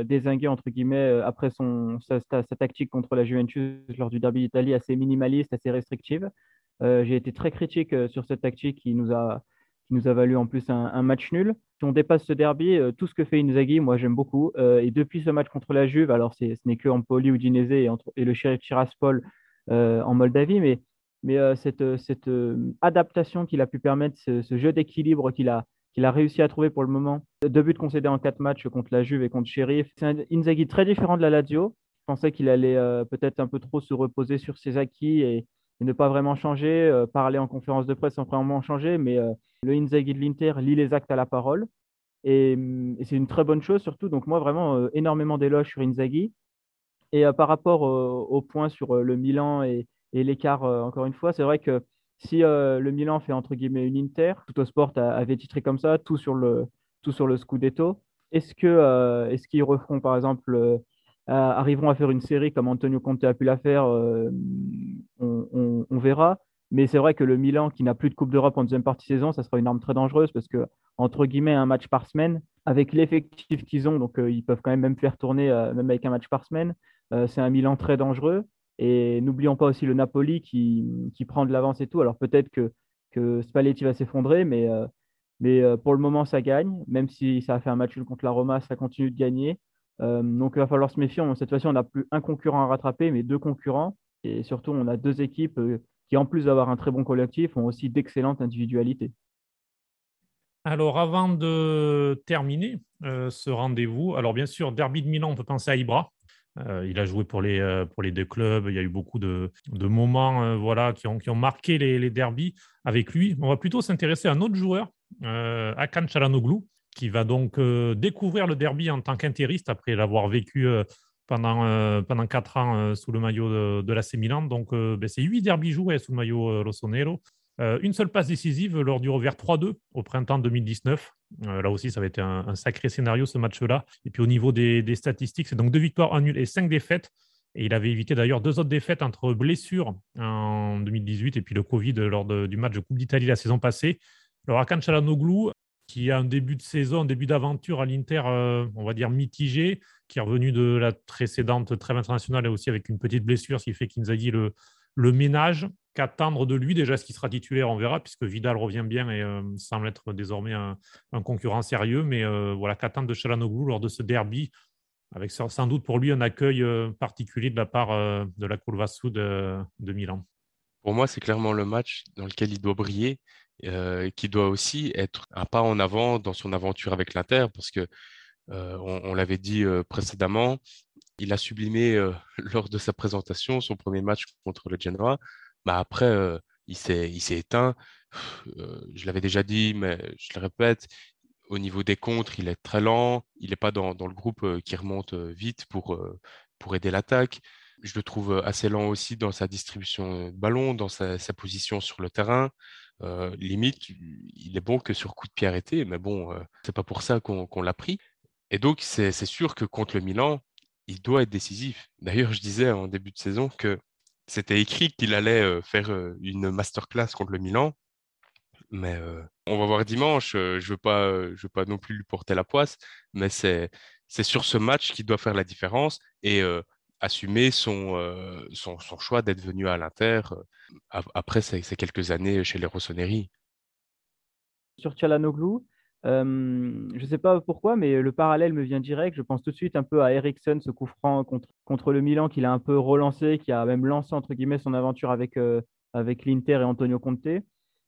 désingué entre guillemets après son, sa, tactique contre la Juventus lors du derby d'Italie assez minimaliste, assez restrictive. J'ai été très critique sur cette tactique qui nous a, qui nous a valu en plus un, match nul. Si on dépasse ce derby, euh, tout ce que fait Inzaghi, moi j'aime beaucoup. Euh, et depuis ce match contre la Juve, alors ce n'est que Empoli ou Dinese et, et, le euh, en Moldavie, mais, mais cette, cette adaptation qu'il a pu permettre, ce, jeu d'équilibre qu'il a, qu'il a réussi à trouver pour le moment. Deux buts concédés en quatre matchs contre la Juve et contre Sheriff. C'est un Inzaghi très différent de la Lazio. Je pensais qu'il allait peut-être un peu trop se reposer sur ses acquis et, et ne pas vraiment changer, euh, parler en conférence de presse sans vraiment changer, mais euh, le Inzaghi de l'Inter lit les actes à la parole. Et, mm, c'est une très bonne chose surtout. Donc moi, vraiment, euh, énormément d'éloges sur Inzaghi. Et par rapport au point sur le Milan et, l'écart, encore une fois, c'est vrai que si le Milan fait entre guillemets une Inter, tout au sport avait titré comme ça, tout sur le, tout sur le Scudetto, est-ce que est-ce qu'ils referont par exemple euh, arriveront à faire une série comme Antonio Conte a pu la faire, euh, on, verra. Mais c'est vrai que le Milan, qui n'a plus de Coupe d'Europe en deuxième partie de saison, ça sera une arme très dangereuse parce que, entre guillemets, un match par semaine, avec l'effectif qu'ils ont, donc euh, ils peuvent quand même même faire tourner, même avec un match par semaine, c'est un Milan très dangereux. Et n'oublions pas aussi le Napoli qui, qui prend de l'avance et tout. Alors peut-être que, que Spalletti va s'effondrer, mais, mais pour le moment, ça gagne. Même si ça a fait un match contre la Roma, ça continue de gagner. Euh, donc il va falloir se méfier. Cette fois-ci, on n'a plus un concurrent à rattraper, mais deux concurrents. Et surtout, on a deux équipes euh, qui, en plus d'avoir un très bon collectif, ont aussi d'excellentes individualités. Alors, avant de terminer euh, ce rendez-vous, alors bien sûr, Derby de Milan, on peut penser à Ibra. Il a joué pour les, pour les deux clubs. Il y a eu beaucoup de, de moments voilà, qui, ont, qui ont marqué les, les derbies avec lui. On va plutôt s'intéresser à un autre joueur, Akan Chalanoglu, qui va donc découvrir le derby en tant qu'intériste après l'avoir vécu pendant, pendant 4 ans sous le maillot de, de l'AC Milan. Donc, ben, c'est 8 derbys joués sous le maillot rossonero. Une seule passe décisive lors du revers 3-2 au printemps 2019. là aussi, ça va être un, sacré scénario ce match-là. Et puis au niveau des, des statistiques, c'est donc deux victoires, un nul et cinq défaites. Et il avait évité d'ailleurs deux autres défaites entre blessures en 2018 et puis le Covid lors du match de Coupe d'Italie la saison passée. Alors Akan Chalanoglu, qui a un début de saison, un début d'aventure à l'Inter, euh, on va dire mitigé, qui est revenu de la précédente trêve internationale et aussi avec une petite blessure, ce qui fait qu'Inzaghi le, le ménage. Qu'attendre de lui Déjà, ce qui sera titulaire, on verra, puisque Vidal revient bien et euh, semble être désormais un, concurrent sérieux. Mais euh, voilà, qu'attendre de Chalanoglu lors de ce derby, avec sans doute pour lui un accueil particulier de la part de la Curva Sud de Milan. Pour moi, c'est clairement le match dans lequel il doit briller euh, qui doit aussi être un pas en avant dans son aventure avec l'Inter, parce que euh, on, l'avait dit euh, précédemment, il a sublimé lors de sa présentation son premier match contre le Genoa, mais après il s'est éteint. je l'avais déjà dit, mais je le répète, au niveau des contres, il est très lent, il n'est pas dans, dans, le groupe qui remonte vite pour, pour aider l'attaque. Je le trouve assez lent aussi dans sa distribution de ballon, dans sa, position sur le terrain. Limite, il est bon que sur coup de pied arrêté, mais bon, c'est pas pour ça qu'on l'a pris. Et donc, c'est sûr que contre le Milan, il doit être décisif. D'ailleurs, je disais en début de saison que c'était écrit qu'il allait euh, faire une masterclass contre le Milan. Mais on va voir dimanche. je ne veux, pas, veux pas non plus lui porter la poisse, mais c'est sur ce match qu'il doit faire la différence. Et assumer son, euh, son, choix d'être venu à l'Inter euh, après ces, quelques années chez les Rossoneri. Sur Chalanoglu, euh, je ne sais pas pourquoi, mais le parallèle me vient direct. Je pense tout de suite un peu à Ericsson, ce coup franc contre, contre le Milan qu'il a un peu relancé, qui a même lancé entre guillemets son aventure avec, avec l'Inter et Antonio Conte.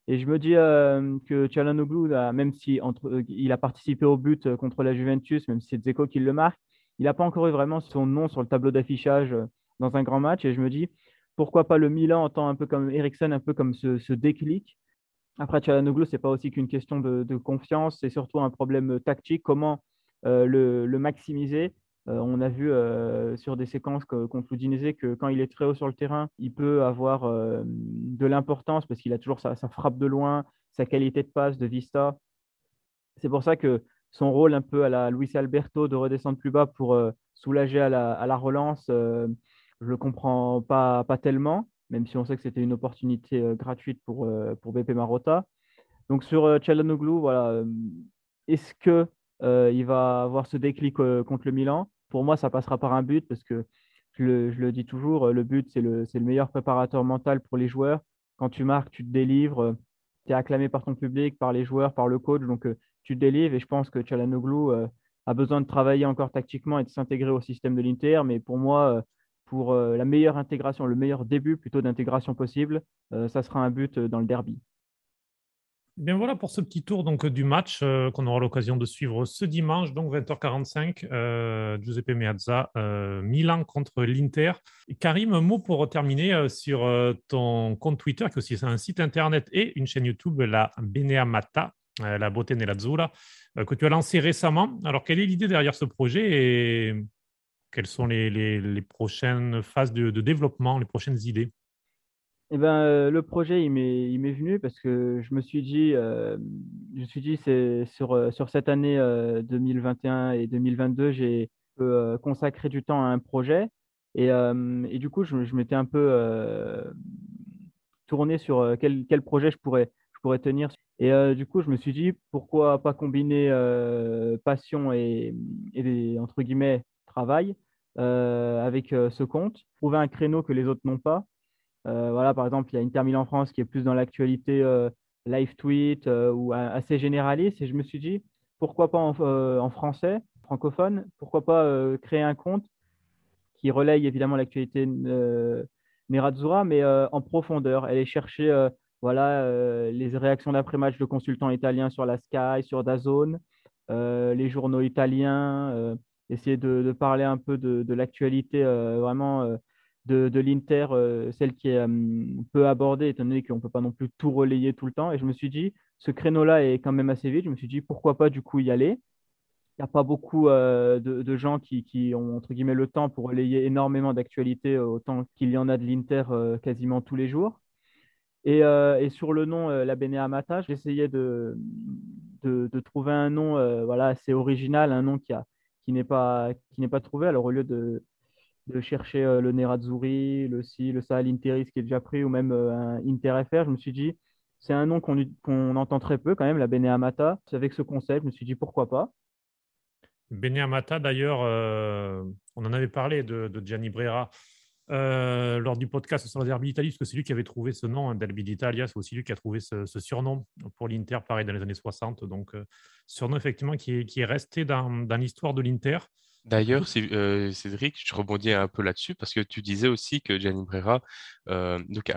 Et je me dis que Chalanoglu, même si entre, il a participé au but contre la Juventus, même si c'est Zeko qui le marque, il n'a pas encore eu vraiment son nom sur le tableau d'affichage euh, dans un grand match. Et je me dis, pourquoi pas le Milan en tant un peu comme Eriksen, un peu comme ce, déclic. Après, Chalanoglu, ce n'est pas aussi qu'une question de, confiance, c'est surtout un problème tactique. Comment euh, le, maximiser? Euh, On a vu sur des séquences contre l'Udinese que quand il est très haut sur le terrain, il peut avoir de l'importance parce qu'il a toujours sa, frappe de loin, sa qualité de passe, de vista. C'est pour ça que son rôle un peu à la Luis Alberto de redescendre plus bas pour euh, soulager à la, relance, euh, je ne le comprends pas tellement, même si on sait que c'était une opportunité euh, gratuite pour, pour BP Marotta. Donc sur Chalanoglu, voilà, est-ce que il va avoir ce déclic contre le Milan? Pour moi, ça passera par un but parce que je le, dis toujours, le but, c'est le, le, meilleur préparateur mental pour les joueurs. Quand tu marques, tu te délivres, tu es acclamé par ton public, par les joueurs, par le coach. Donc, tu délivres et je pense que Chalanoglu euh, a besoin de travailler encore tactiquement et de s'intégrer au système de l'Inter. Mais pour moi, euh, pour euh, la meilleure intégration, le meilleur début plutôt d'intégration possible, ça sera un but dans le derby. Bien voilà pour ce petit tour donc, du match qu'on aura l'occasion de suivre ce dimanche, donc 20h45, Giuseppe Meazza, Milan contre l'Inter. Karim, un mot pour terminer sur ton compte Twitter, qui est aussi un site internet et une chaîne YouTube, la Beneamata, euh, la beauté nell'azzurra, euh, que tu as lancé récemment. Alors, quelle est l'idée derrière ce projet et quelles sont les, prochaines phases de, développement, les prochaines idées? Eh ben, euh, le projet, il m'est venu parce que je me suis dit, je suis dit c'est sur, sur cette année 2021 et 2022, j'ai consacré du temps à un projet. Et, et du coup, je, m'étais un peu tourné sur quel, quel, projet je pourrais, je pourrais tenir. Et euh, du coup, je me suis dit, pourquoi pas combiner euh, passion et, entre guillemets, travail. euh, avec ce compte, trouver un créneau que les autres n'ont pas. voilà, par exemple, il y a Inter en France qui est plus dans l'actualité live tweet ou assez généraliste. Et je me suis dit, pourquoi pas en, français, francophone, pourquoi pas créer un compte qui relaye évidemment l'actualité Nerazzurra, mais en profondeur, aller chercher voilà, euh, les réactions d'après-match de consultants italiens sur la Sky, sur Dazone, euh, les journaux italiens, euh, essayer de, parler un peu de, l'actualité vraiment de, l'Inter, celle qui est peu abordée, étant donné qu'on ne peut pas non plus tout relayer tout le temps. Et je me suis dit, ce créneau-là est quand même assez vite. Je me suis dit, pourquoi pas du coup y aller il n'y a pas beaucoup de, gens qui, ont entre guillemets le temps pour relayer énormément d'actualités, autant qu'il y en a de l'Inter quasiment tous les jours. Et, sur le nom La Bene Amata, j'essayais de, de, trouver un nom voilà, assez original, un nom qui, a, qui n'est pas, qui pas trouvé. Alors au lieu de, de chercher le Nerazzurri, le Si, le Sahel Interis qui est déjà pris, ou même un Inter FR, je me suis dit, c'est un nom qu'on entend très peu quand même, la Bene Amata. Avec ce concept, je me suis dit pourquoi pas. Benyamata, d'ailleurs, euh, on en avait parlé de, Gianni Brera euh, lors du podcast sur la Derby d'Italie, parce que c'est lui qui avait trouvé ce nom, hein, Derby d'Italia, c'est aussi lui qui a trouvé ce, surnom pour l'Inter, pareil, dans les années 60. Donc, euh, surnom, effectivement, qui est, resté dans, l'histoire de l'Inter. D'ailleurs, Cédric, je rebondis un peu là-dessus parce que tu disais aussi que Gianni Brera donc,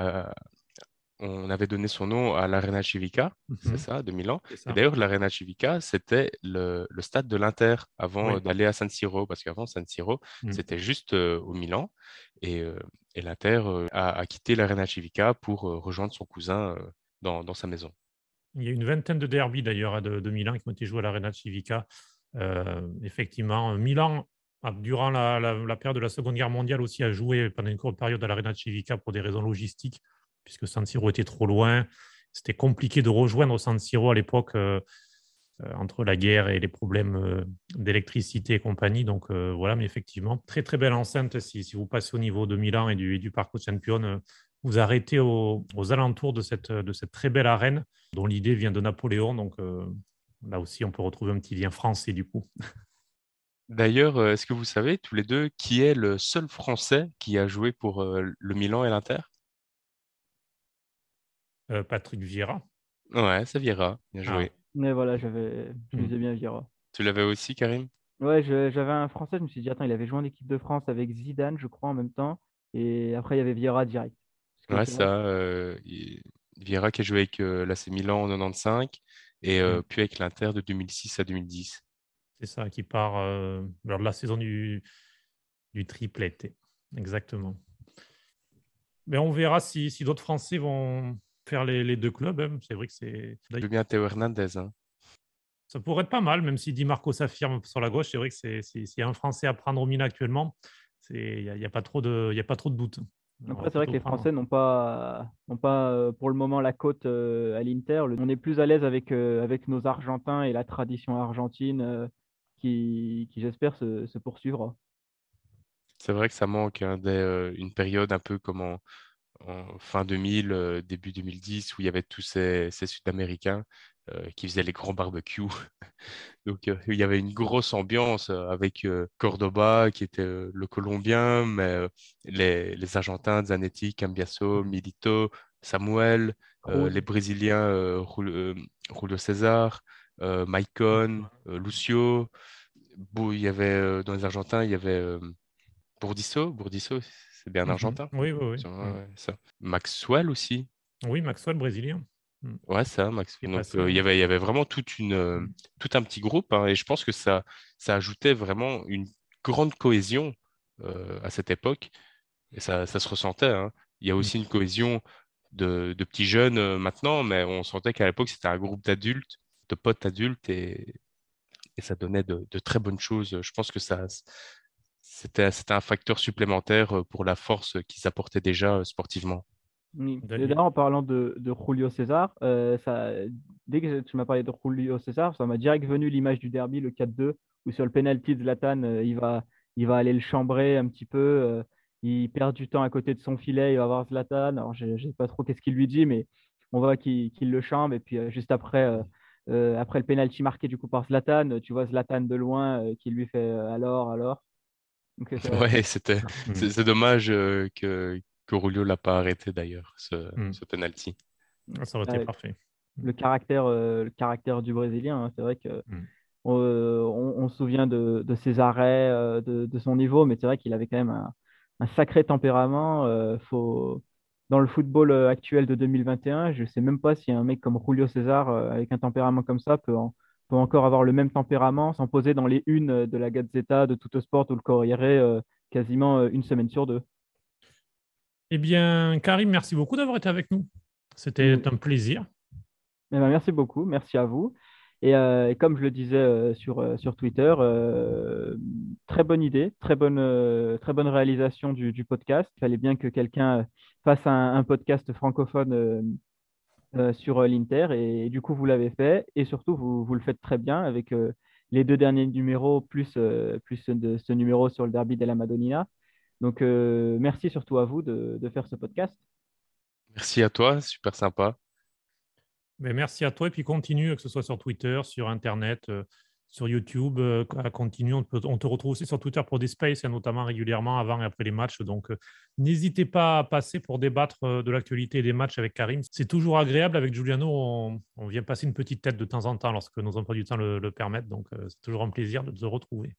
on avait donné son nom à l'Arena Civica, c'est mhm. ça, de Milan. Et d'ailleurs, l'Arena Civica, c'était le, stade de l'Inter avant d'aller à San Siro, parce qu'avant San Siro, mhm. c'était juste euh, au Milan. Et, euh, l'Inter euh, a, quitté l'Arena Civica pour rejoindre son cousin dans, sa maison. Il y a une vingtaine de derbies d'ailleurs hein, de, Milan qui ont été joués à l'Arena Civica. effectivement, Milan durant la, la, période de la Seconde Guerre mondiale aussi a joué pendant une courte période à l'Arena Civica pour des raisons logistiques puisque San Siro était trop loin. C'était compliqué de rejoindre San Siro à l'époque euh, euh, entre la guerre et les problèmes euh, d'électricité et compagnie. Donc voilà, mais effectivement, très très belle enceinte. Si, vous passez au niveau de Milan et du, du Parco Champion, vous arrêtez aux alentours de cette très belle arène dont l'idée vient de Napoléon. Donc là aussi, on peut retrouver un petit lien français du coup. D'ailleurs, est-ce que vous savez tous les deux qui est le seul Français qui a joué pour le Milan et l'Inter? Euh, Patrick Vieira. Ouais, c'est Vieira. Bien ah. joué. Mais voilà, j'avais, je disais bien Vieira. Tu l'avais aussi, Karim? Ouais, j'avais un Français, je me suis dit, attends, il avait joué en équipe de France avec Zidane, je crois, en même temps. Et après, il y avait Vieira direct. Ouais, ça. Euh, Vieira qui a joué avec euh, l'AC Milan en 95 et hmm. puis avec l'Inter de 2006 à 2010. C'est ça, qui part lors de la saison du, du triplet. Exactement. Mais on verra si, si d'autres Français vont, faire les, deux clubs. Hein. C'est vrai que c'est. Bien Théo Hernandez. Hein. Ça pourrait être pas mal, même si Di Marco s'affirme sur la gauche. C'est vrai que c'est s'il y a un Français à prendre au Milan actuellement, il n'y a, a, pas trop de, y a pas trop de doute. Après, c'est vrai que les Français n'ont pas, n'ont pas euh, pour le moment la cote euh, à l'Inter. On est plus à l'aise avec, euh, avec nos Argentins et la tradition argentine qui, qui j'espère, se, se, poursuivra. C'est vrai que ça manque hein, une période un peu comme en, fin 2000, euh, début 2010, où il y avait tous ces, Sud-Américains euh, qui faisaient les grands barbecues. Donc, euh, il y avait une grosse ambiance avec Cordoba, qui était le Colombien, mais les, les, Argentins, Zanetti, Cambiaso, Milito, Samuel, les Brésiliens, Julio César, Maicon, Lucio. il y avait, dans les Argentins, il y avait Bourdisso, Bourdisso c'est bien mmh argentin. Oui, oui, oui. ça. Maxwell aussi. Oui, Maxwell, brésilien. Mmh. Ouais, ça, Maxwell. Donc, euh, il y avait, il y avait vraiment toute une, euh, mmh. tout un petit groupe, hein, et je pense que ça, ça ajoutait vraiment une grande cohésion euh, à cette époque, et ça, ça se ressentait. Hein. Il y a aussi une cohésion de, de petits jeunes maintenant, mais on sentait qu'à l'époque, c'était un groupe d'adultes, de potes adultes, et, et ça donnait de, de, très bonnes choses. Je pense que ça, c'était un facteur supplémentaire euh, pour la force qu'ils apportaient déjà euh, sportivement. D'ailleurs, en parlant de, Julio César, euh, ça, dès que tu m'as parlé de Julio César, ça m'a direct venu l'image du derby, le 4-2, où sur le penalty de Zlatan, il, va, il va aller le chambrer un petit peu. il perd du temps à côté de son filet, il va voir Zlatan. Alors, je ne sais pas trop qu'est-ce qu'il lui dit, mais on voit qu'il le chambre. Et puis, juste après, après le penalty marqué du coup par Zlatan, tu vois Zlatan de loin qui lui fait alors, alors. ouais, c'était, mmh. c'est, dommage euh, que, que Rulio l'a pas arrêté d'ailleurs, ce, ce penalty. Ah, ça aurait été parfait. Le caractère, euh, le caractère du Brésilien, hein, c'est vrai que euh, on, se souvient de, de ses arrêts, de, de, son niveau, mais c'est vrai qu'il avait quand même un, un sacré tempérament. faut... Dans le football actuel de 2021, je ne sais même pas si un mec comme Julio César, avec un tempérament comme ça, peut, peut encore avoir le même tempérament, s'imposer dans les unes de la Gazzetta, de Sport ou le Corriere quasiment une semaine sur deux. Eh bien, Karim, merci beaucoup d'avoir été avec nous. C'était un plaisir. Eh ben, merci beaucoup, merci à vous. Et, euh, comme je le disais euh, sur, euh, sur Twitter, très bonne idée, très bonne, très bonne réalisation du, podcast. Il fallait bien que quelqu'un fasse un, podcast francophone sur l'Inter et, du coup, vous l'avez fait. Et surtout, vous, vous, le faites très bien avec les deux derniers numéros plus, plus de ce numéro sur le derby de la Madonnina. Donc, merci surtout à vous de, de faire ce podcast. Merci à toi, super sympa. Mais merci à toi et puis continue, que ce soit sur Twitter, sur Internet, euh, sur YouTube. Euh, continue, on, te retrouve aussi sur Twitter pour des spaces, notamment régulièrement avant et après les matchs. Donc euh, n'hésitez pas à passer pour débattre de l'actualité des matchs avec Karim. C'est toujours agréable. Avec Giuliano, on, vient passer une petite tête de temps en temps lorsque nos emplois du temps le, permettent. Donc c'est toujours un plaisir de te retrouver.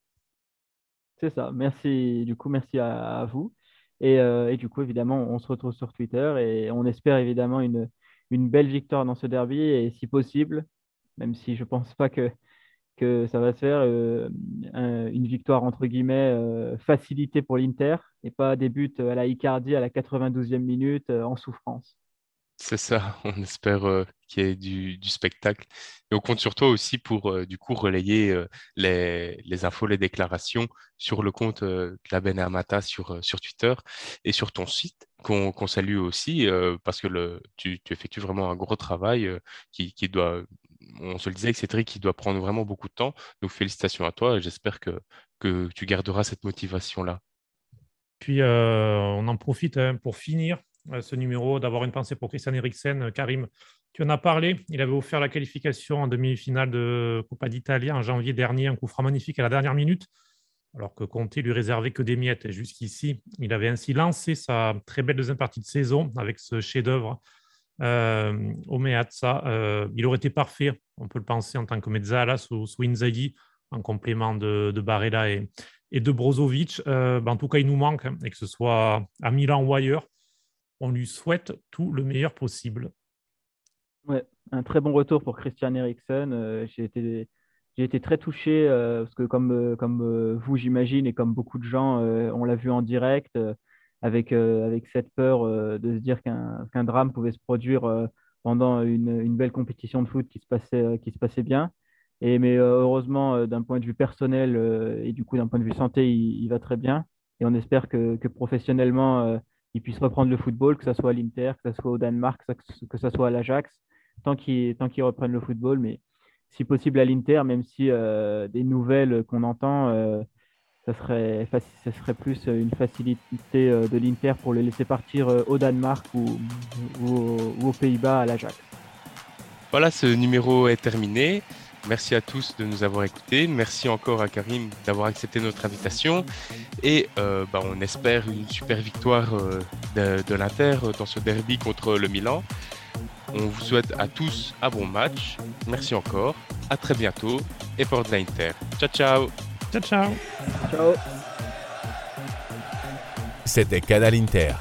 C'est ça. Merci. Du coup, merci à, vous. Et, et, du coup, évidemment, on se retrouve sur Twitter et on espère évidemment une, une belle victoire dans ce derby et si possible, même si je ne pense pas que, que ça va se faire, euh, une victoire entre guillemets euh, facilitée pour l'Inter et pas des buts à la Icardi à la 92e minute euh, en souffrance. C'est ça, on espère euh, qu'il y ait du, spectacle. Et on compte sur toi aussi pour du coup relayer euh, les, infos, les déclarations sur le compte de la Benamata sur, sur Twitter et sur ton site qu'on salue aussi parce que le, tu, effectues vraiment un gros travail qui, doit, on se le disait, Cédric, qui doit prendre vraiment beaucoup de temps. Donc félicitations à toi et j'espère que, que tu garderas cette motivation-là. Puis on en profite hein, pour finir euh, ce numéro, d'avoir une pensée pour Christian Eriksen. Euh, Karim, tu en as parlé. Il avait offert la qualification en demi-finale de Coppa d'Italie en janvier dernier, un coup franc magnifique à la dernière minute, alors que Conte lui réservait que des miettes. jusqu'ici, il avait ainsi lancé sa très belle deuxième partie de saison avec ce chef-d'œuvre euh. Euh, il aurait été parfait, on peut le penser, en tant que mezzala sous, sous Inzaghi, en complément de, de Barella et, et de Brozovic. Ben, en tout cas, il nous manque, hein, et que ce soit à Milan ou ailleurs on lui souhaite tout le meilleur possible. Ouais, un très bon retour pour Christian Eriksen. Euh, j'ai été, été, très touché euh, parce que comme, euh, comme vous, j'imagine, et comme beaucoup de gens, on l'a vu en direct avec, avec cette peur de se dire qu'un drame pouvait se produire pendant une, belle compétition de foot qui se passait, qui se passait bien. Et, mais heureusement, d'un point de vue personnel et du coup d'un point de vue santé, il, va très bien. Et on espère que, que professionnellement, il puisse reprendre le football, que ce soit à l'Inter, que ce soit au Danemark, que ce soit à l'Ajax, tant qu'ils reprennent le football, mais si possible à l'Inter, même si euh, des nouvelles qu'on entend, euh, ça, serait, plus une facilité euh, de l'Inter pour le laisser partir au Danemark ou, aux Pays-Bas à l'Ajax. Voilà, ce numéro est terminé. Merci à tous de nous avoir écoutés. Merci encore à Karim d'avoir accepté notre invitation. Et euh, bah, on espère une super victoire euh, de, l'Inter dans ce derby contre le Milan. On vous souhaite à tous un bon match. Merci encore. À très bientôt. Et pour l'Inter. Ciao, ciao. Ciao, ciao. Ciao. C'était Canal Inter,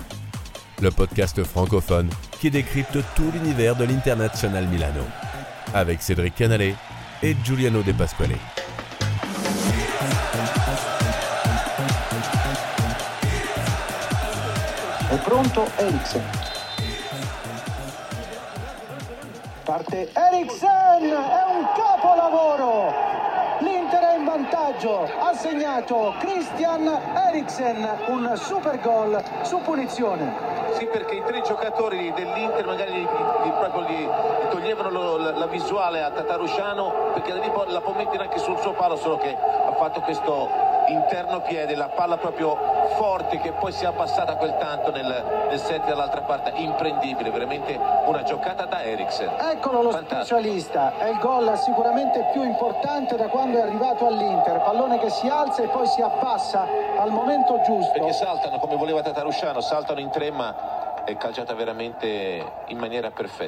le podcast francophone qui décrypte tout l'univers de l'International Milano. Avec Cédric Canale e Giuliano De Pasquale. È pronto Eriksen. Parte Eriksen, è un capolavoro! Vantaggio, ha segnato Christian Eriksen, un super gol su punizione. Sì, perché i tre giocatori dell'Inter magari gli, gli, proprio gli, gli toglievano lo, la, la, visuale a Tatarusciano perché la può mettere anche sul suo palo, solo che ha fatto questo interno piede, la palla proprio forte che poi si è abbassata quel tanto nel, nel set dall'altra parte, imprendibile, veramente una giocata da Eriksen. Eccolo lo Fantastico. specialista, è il gol sicuramente più importante da quando è arrivato all'Inter, pallone che si alza e poi si abbassa al momento giusto. Perché saltano come voleva Tatarusciano, saltano in tre ma è calciata veramente in maniera perfetta.